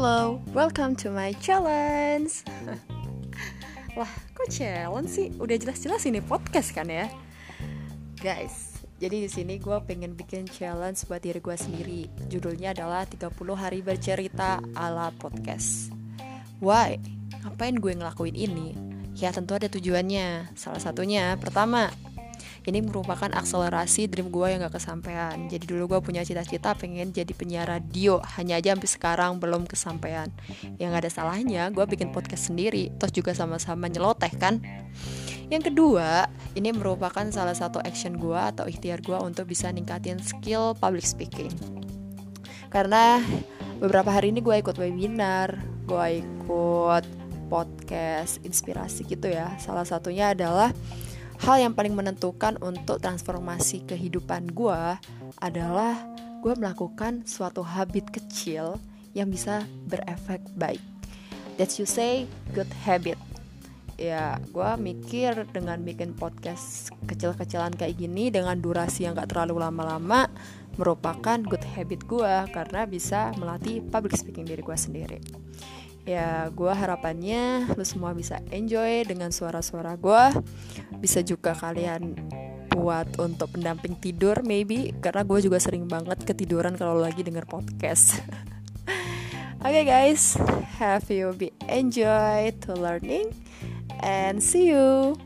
Hello, welcome to my challenge. Wah, kok challenge sih? Udah jelas-jelas ini podcast kan ya, guys. Jadi di sini gue pengen bikin challenge buat diri gue sendiri. Judulnya adalah 30 hari bercerita ala podcast. Why? Ngapain gue ngelakuin ini? Ya tentu ada tujuannya. Salah satunya, pertama, ini merupakan akselerasi dream gue yang gak kesampaian. Jadi dulu gue punya cita-cita pengen jadi penyiar radio. Hanya aja sampai sekarang belum kesampaian. Yang ada salahnya gue bikin podcast sendiri. Terus juga sama-sama nyeloteh kan? Yang kedua, ini merupakan salah satu action gue atau ikhtiar gue untuk bisa ningkatin skill public speaking. Karena beberapa hari ini gue ikut webinar, gue ikut podcast inspirasi gitu ya. Salah satunya adalah hal yang paling menentukan untuk transformasi kehidupan gue adalah gue melakukan suatu habit kecil yang bisa berefek baik. That you say good habit. Ya, gue mikir dengan bikin podcast kecil-kecilan kayak gini dengan durasi yang gak terlalu lama-lama merupakan good habit gue karena bisa melatih public speaking diri gue sendiri ya gue harapannya lu semua bisa enjoy dengan suara-suara gue bisa juga kalian buat untuk pendamping tidur maybe. Karena gue juga sering banget ketiduran kalau lagi denger podcast. Oke okay, guys. Have you be enjoy to learning? And see you